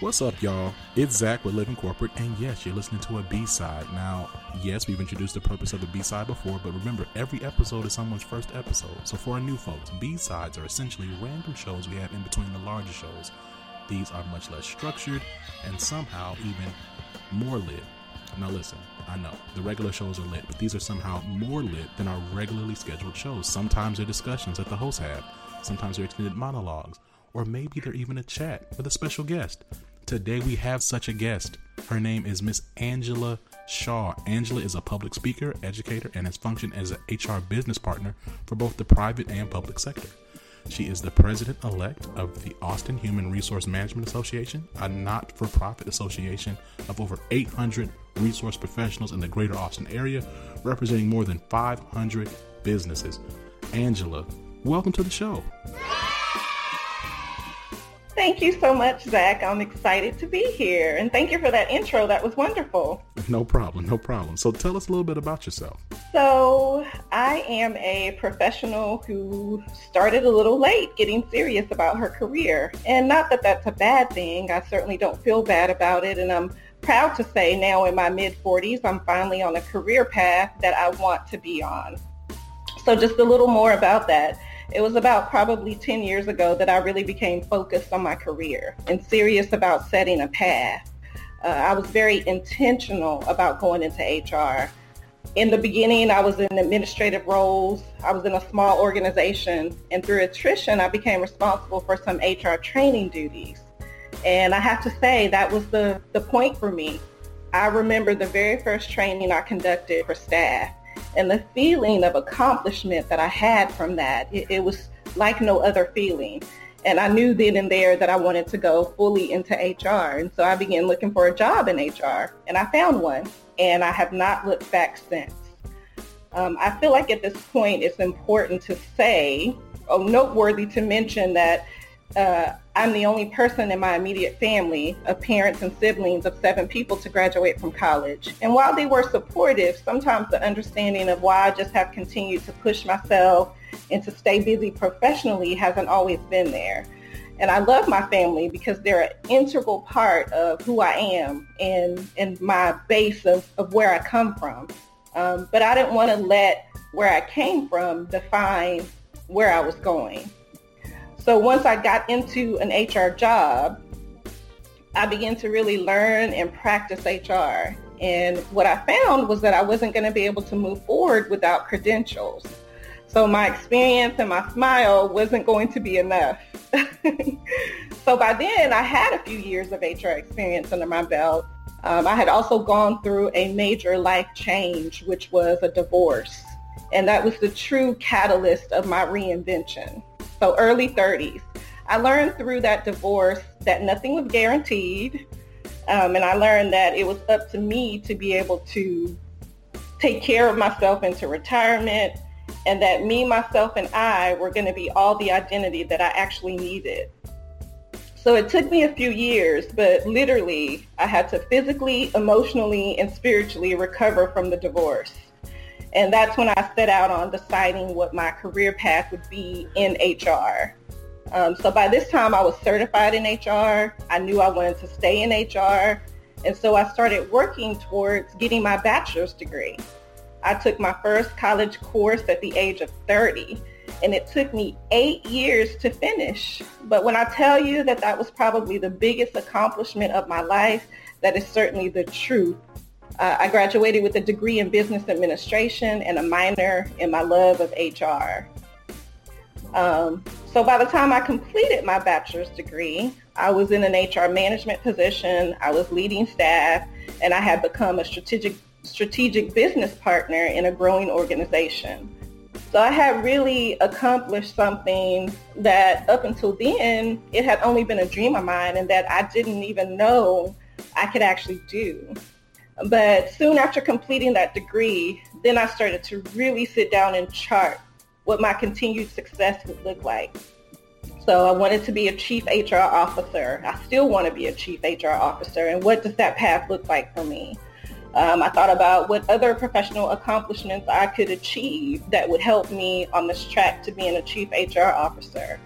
What's up, y'all? It's Zach with Living Corporate, and yes, you're listening to a B side. Now, yes, we've introduced the purpose of the B side before, but remember, every episode is someone's first episode. So, for our new folks, B sides are essentially random shows we have in between the larger shows. These are much less structured and somehow even more lit. Now, listen, I know the regular shows are lit, but these are somehow more lit than our regularly scheduled shows. Sometimes they're discussions that the hosts have, sometimes they're extended monologues, or maybe they're even a chat with a special guest. Today we have such a guest. Her name is Miss Angela Shaw. Angela is a public speaker, educator, and has functioned as an HR business partner for both the private and public sector. She is the president elect of the Austin Human Resource Management Association, a not for profit association of over 800 resource professionals in the greater Austin area, representing more than 500 businesses. Angela, welcome to the show. Thank you so much, Zach. I'm excited to be here. And thank you for that intro. That was wonderful. No problem. No problem. So tell us a little bit about yourself. So I am a professional who started a little late getting serious about her career. And not that that's a bad thing. I certainly don't feel bad about it. And I'm proud to say now in my mid 40s, I'm finally on a career path that I want to be on. So just a little more about that. It was about probably 10 years ago that I really became focused on my career and serious about setting a path. Uh, I was very intentional about going into HR. In the beginning, I was in administrative roles. I was in a small organization. And through attrition, I became responsible for some HR training duties. And I have to say, that was the, the point for me. I remember the very first training I conducted for staff and the feeling of accomplishment that I had from that, it, it was like no other feeling. And I knew then and there that I wanted to go fully into HR. And so I began looking for a job in HR and I found one and I have not looked back since. Um, I feel like at this point it's important to say, oh, noteworthy to mention that uh, I'm the only person in my immediate family of parents and siblings of seven people to graduate from college. And while they were supportive, sometimes the understanding of why I just have continued to push myself and to stay busy professionally hasn't always been there. And I love my family because they're an integral part of who I am and, and my base of, of where I come from. Um, but I didn't want to let where I came from define where I was going. So once I got into an HR job, I began to really learn and practice HR. And what I found was that I wasn't going to be able to move forward without credentials. So my experience and my smile wasn't going to be enough. so by then I had a few years of HR experience under my belt. Um, I had also gone through a major life change, which was a divorce. And that was the true catalyst of my reinvention so early 30s. I learned through that divorce that nothing was guaranteed. Um, and I learned that it was up to me to be able to take care of myself into retirement and that me, myself, and I were going to be all the identity that I actually needed. So it took me a few years, but literally I had to physically, emotionally, and spiritually recover from the divorce. And that's when I set out on deciding what my career path would be in HR. Um, so by this time I was certified in HR. I knew I wanted to stay in HR. And so I started working towards getting my bachelor's degree. I took my first college course at the age of 30 and it took me eight years to finish. But when I tell you that that was probably the biggest accomplishment of my life, that is certainly the truth. Uh, I graduated with a degree in business administration and a minor in my love of HR. Um, so by the time I completed my bachelor's degree, I was in an HR management position, I was leading staff, and I had become a strategic, strategic business partner in a growing organization. So I had really accomplished something that up until then, it had only been a dream of mine and that I didn't even know I could actually do. But soon after completing that degree, then I started to really sit down and chart what my continued success would look like. So I wanted to be a chief HR officer. I still want to be a chief HR officer. And what does that path look like for me? Um, I thought about what other professional accomplishments I could achieve that would help me on this track to being a chief HR officer.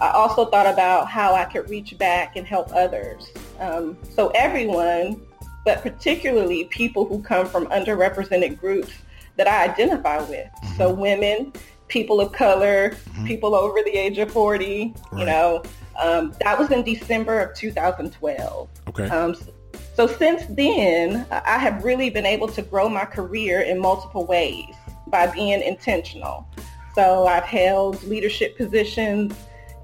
I also thought about how I could reach back and help others. Um, so everyone, but particularly people who come from underrepresented groups that I identify with. Mm-hmm. So women, people of color, mm-hmm. people over the age of 40, right. you know, um, that was in December of 2012. Okay. Um, so, so since then, I have really been able to grow my career in multiple ways by being intentional. So I've held leadership positions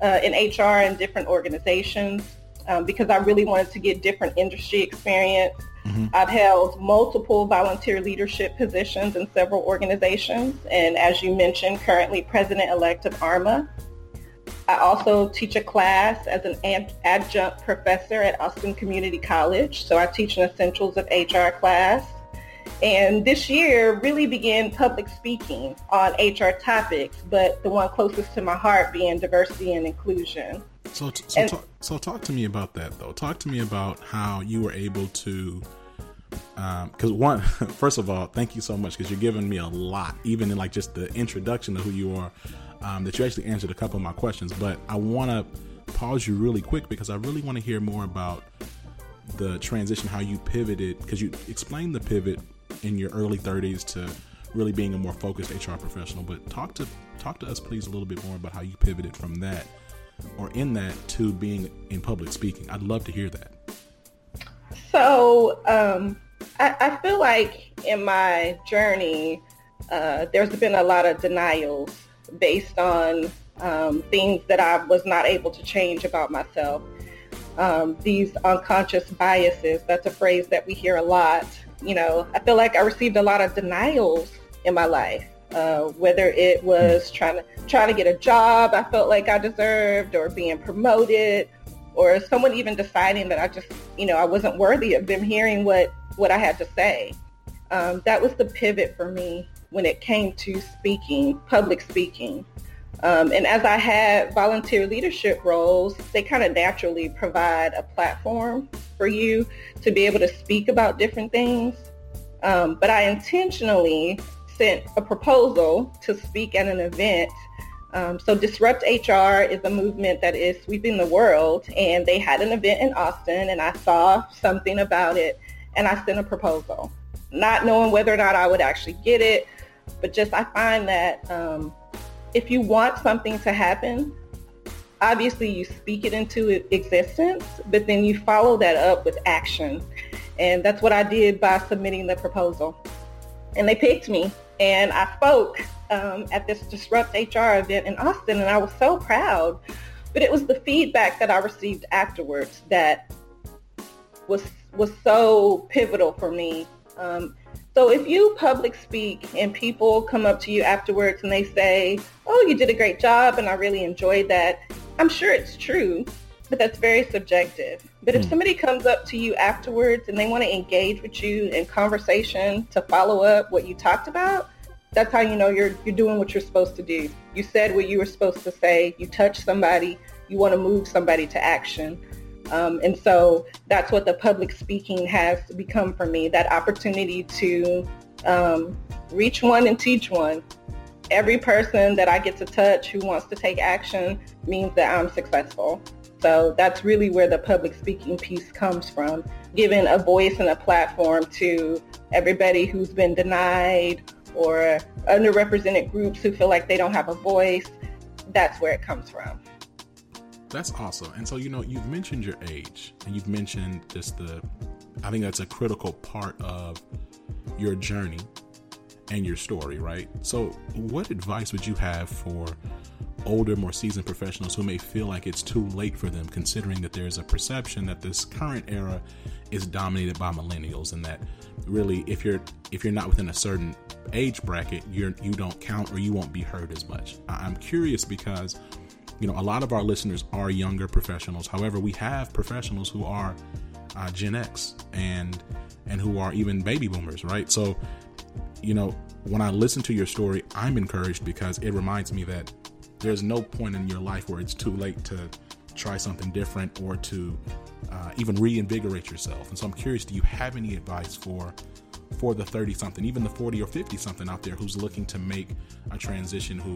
uh, in HR in different organizations um, because I really wanted to get different industry experience. Mm-hmm. I've held multiple volunteer leadership positions in several organizations, and as you mentioned, currently president-elect of AHRMA. I also teach a class as an adjunct professor at Austin Community College, so I teach an Essentials of HR class. And this year really began public speaking on HR topics, but the one closest to my heart being diversity and inclusion. So, so, and, talk, so talk to me about that, though. Talk to me about how you were able to because um, one first of all thank you so much because you're giving me a lot even in like just the introduction of who you are um, that you actually answered a couple of my questions but i want to pause you really quick because i really want to hear more about the transition how you pivoted because you explained the pivot in your early 30s to really being a more focused hr professional but talk to talk to us please a little bit more about how you pivoted from that or in that to being in public speaking i'd love to hear that so um, I, I, feel like in my journey, uh, there's been a lot of denials based on um, things that I was not able to change about myself. Um, these unconscious biases, that's a phrase that we hear a lot. You know, I feel like I received a lot of denials in my life. Uh, whether it was trying to trying to get a job I felt like I deserved, or being promoted, or someone even deciding that I just, you know, I wasn't worthy of them hearing what, what I had to say. Um, that was the pivot for me when it came to speaking, public speaking. Um, and as I had volunteer leadership roles, they kind of naturally provide a platform for you to be able to speak about different things. Um, but I intentionally sent a proposal to speak at an event. Um, so Disrupt HR is a movement that is sweeping the world, and they had an event in Austin, and I saw something about it, and I sent a proposal, not knowing whether or not I would actually get it, but just I find that um, if you want something to happen, obviously you speak it into existence, but then you follow that up with action, and that's what I did by submitting the proposal, and they picked me, and I spoke um, at this Disrupt HR event in Austin, and I was so proud. But it was the feedback that I received afterwards that was was so pivotal for me. Um, so if you public speak and people come up to you afterwards and they say, "Oh, you did a great job," and I really enjoyed that, I'm sure it's true, but that's very subjective. But if hmm. somebody comes up to you afterwards and they want to engage with you in conversation to follow up what you talked about, that's how you know you're you're doing what you're supposed to do. You said what you were supposed to say. You touch somebody. You want to move somebody to action. Um, and so that's what the public speaking has become for me, that opportunity to um, reach one and teach one. Every person that I get to touch who wants to take action means that I'm successful. So that's really where the public speaking piece comes from, giving a voice and a platform to everybody who's been denied or underrepresented groups who feel like they don't have a voice. That's where it comes from. That's awesome. And so, you know, you've mentioned your age and you've mentioned just the, I think that's a critical part of your journey and your story, right? So, what advice would you have for older, more seasoned professionals who may feel like it's too late for them, considering that there's a perception that this current era is dominated by millennials, and that really, if you're if you're not within a certain age bracket, you're you don't count or you won't be heard as much. I'm curious because you know a lot of our listeners are younger professionals. However, we have professionals who are uh, Gen X and and who are even baby boomers, right? So, you know, when I listen to your story, I'm encouraged because it reminds me that there's no point in your life where it's too late to try something different or to uh, even reinvigorate yourself. And so I'm curious, do you have any advice for for the 30 something, even the 40 or 50 something out there who's looking to make a transition who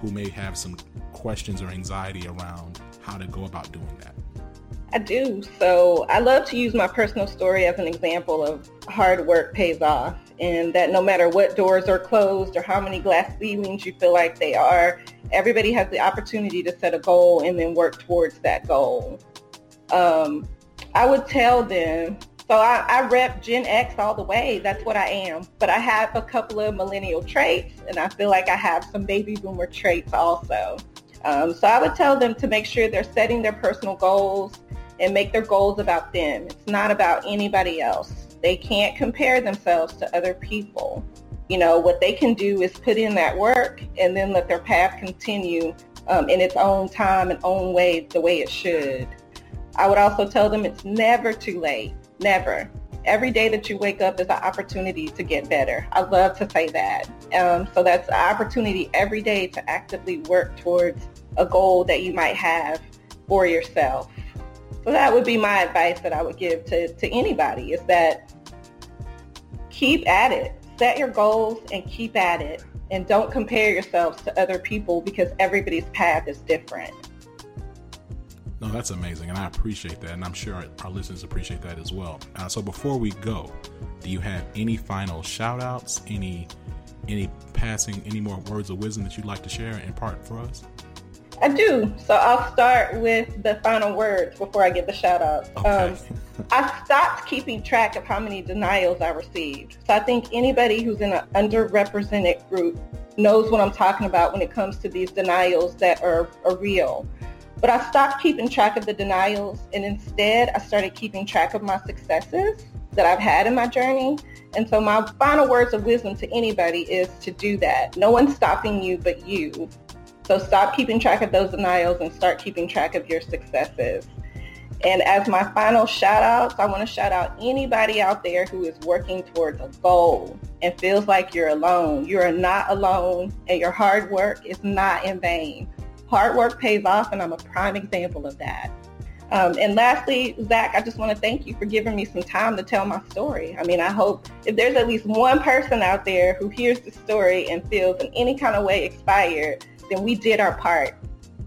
who may have some questions or anxiety around how to go about doing that? I do. So I love to use my personal story as an example of hard work pays off and that no matter what doors are closed or how many glass ceilings you feel like they are, everybody has the opportunity to set a goal and then work towards that goal. Um, I would tell them, so I, I rep Gen X all the way. That's what I am. But I have a couple of millennial traits and I feel like I have some baby boomer traits also. Um, so I would tell them to make sure they're setting their personal goals and make their goals about them. It's not about anybody else. They can't compare themselves to other people. You know, what they can do is put in that work and then let their path continue um, in its own time and own way, the way it should. I would also tell them it's never too late. Never. Every day that you wake up is an opportunity to get better. I love to say that. Um, so that's an opportunity every day to actively work towards a goal that you might have for yourself. So that would be my advice that I would give to, to anybody is that keep at it. Set your goals and keep at it. And don't compare yourselves to other people because everybody's path is different. No, that's amazing, and I appreciate that, and I'm sure our, listeners appreciate that as well. Uh, so before we go, do you have any final shout outs, any any passing, any more words of wisdom that you'd like to share and impart for us? I do. So I'll start with the final words before I get the shout out. Okay. Um, I stopped keeping track of how many denials I received. So I think anybody who's in an underrepresented group knows what I'm talking about when it comes to these denials that are, are real. But I stopped keeping track of the denials and instead I started keeping track of my successes that I've had in my journey. And so my final words of wisdom to anybody is to do that. No one's stopping you but you. So stop keeping track of those denials and start keeping track of your successes. And as my final shout outs, I want to shout out anybody out there who is working towards a goal and feels like you're alone. You are not alone and your hard work is not in vain. Hard work pays off and I'm a prime example of that. Um, and lastly, Zach, I just want to thank you for giving me some time to tell my story. I mean, I hope if there's at least one person out there who hears the story and feels in any kind of way inspired, then we did our part.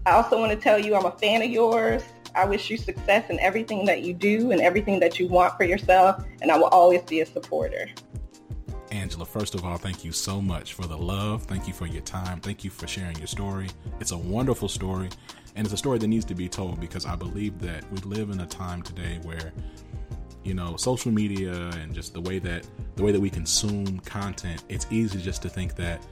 I also want to tell you I'm a fan of yours. I wish you success in everything that you do and everything that you want for yourself, and I will always be a supporter. Angela, first of all, thank you so much for the love. Thank you for your time. Thank you for sharing your story. It's a wonderful story, and it's a story that needs to be told because I believe that we live in a time today where you know social media and just the way that the way that we consume content it's easy just to think that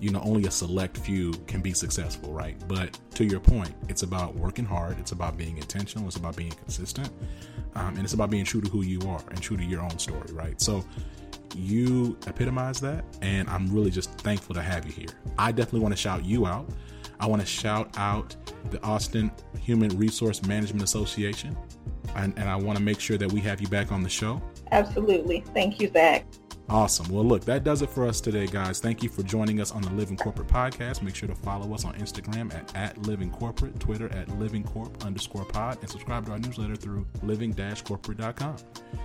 you know only a select few can be successful right? But to your point it's about working hard it's about being intentional it's about being consistent um, and it's about being true to who you are and true to your own story right? So you epitomize that and i'm really just thankful to have you here. I definitely want to shout you out. I want to shout out the austin human resource management association and, and i want to make sure that we have you back on the show. Absolutely. Thank you zach Awesome. Well, look, that does it for us today, guys. Thank you for joining us on the Living Corporate podcast. Make sure to follow us on Instagram at, at Living Corporate, Twitter at Living Corp underscore pod, and subscribe to our newsletter through living-corporate.com.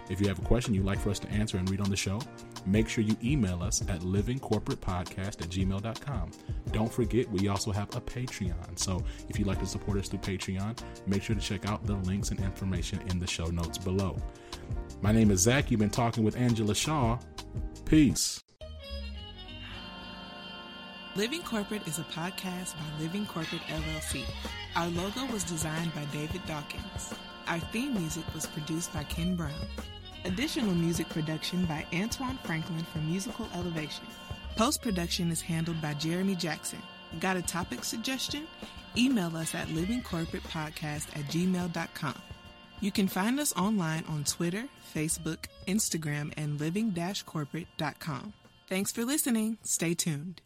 If you have a question you'd like for us to answer and read on the show, make sure you email us at livingcorporatepodcast at gmail.com. Don't forget, we also have a Patreon. So if you'd like to support us through Patreon, make sure to check out the links and information in the show notes below. My name is Zach. You've been talking with Angela Shaw. Peace. Living Corporate is a podcast by Living Corporate LLC. Our logo was designed by David Dawkins. Our theme music was produced by Ken Brown. Additional music production by Antoine Franklin for Musical Elevation. Post production is handled by Jeremy Jackson. Got a topic suggestion? Email us at livingcorporatepodcast at gmail.com. You can find us online on Twitter, Facebook, Instagram, and living-corporate.com. Thanks for listening. Stay tuned.